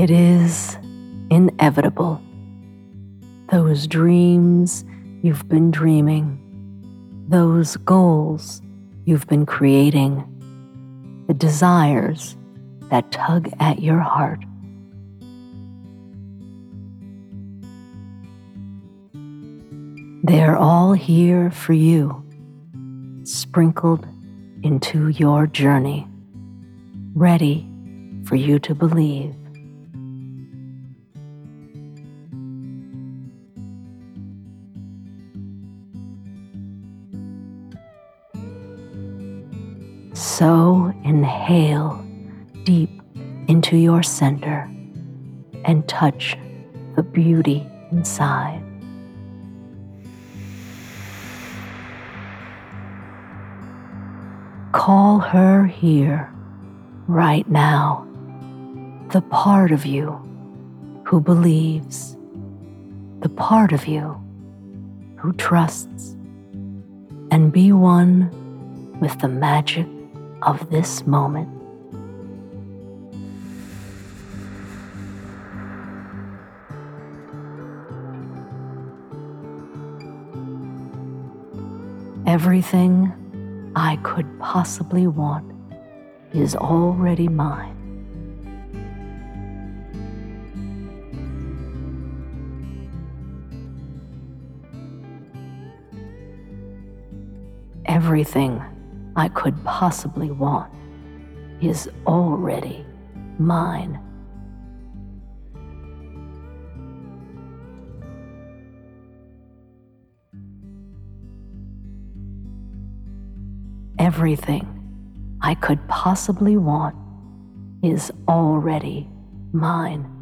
It is inevitable. Those dreams you've been dreaming, those goals you've been creating, the desires that tug at your heart. They're all here for you, sprinkled into your journey, ready for you to believe. Inhale deep into your center and touch the beauty inside. Call her here, right now, the part of you who believes, the part of you who trusts, and be one with the magic of this moment. Everything I could possibly want is already mine. Everything I could possibly want is already mine. Everything I could possibly want is already mine.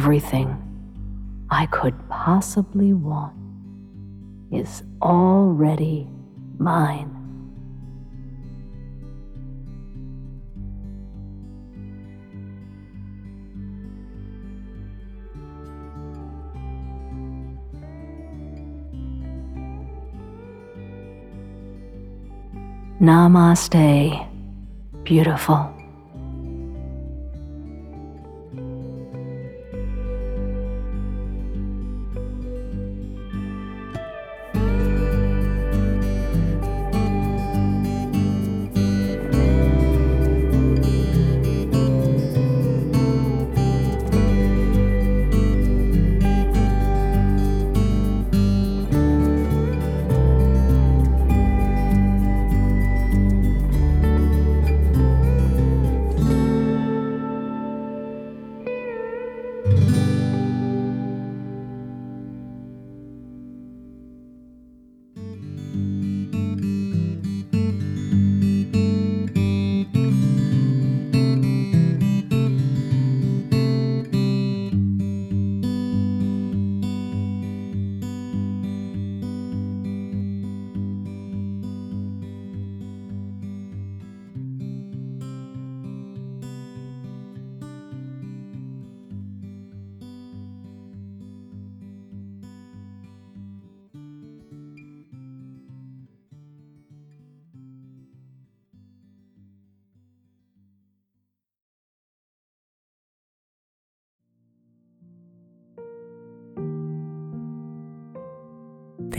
Everything I could possibly want is already mine. Namaste, beautiful.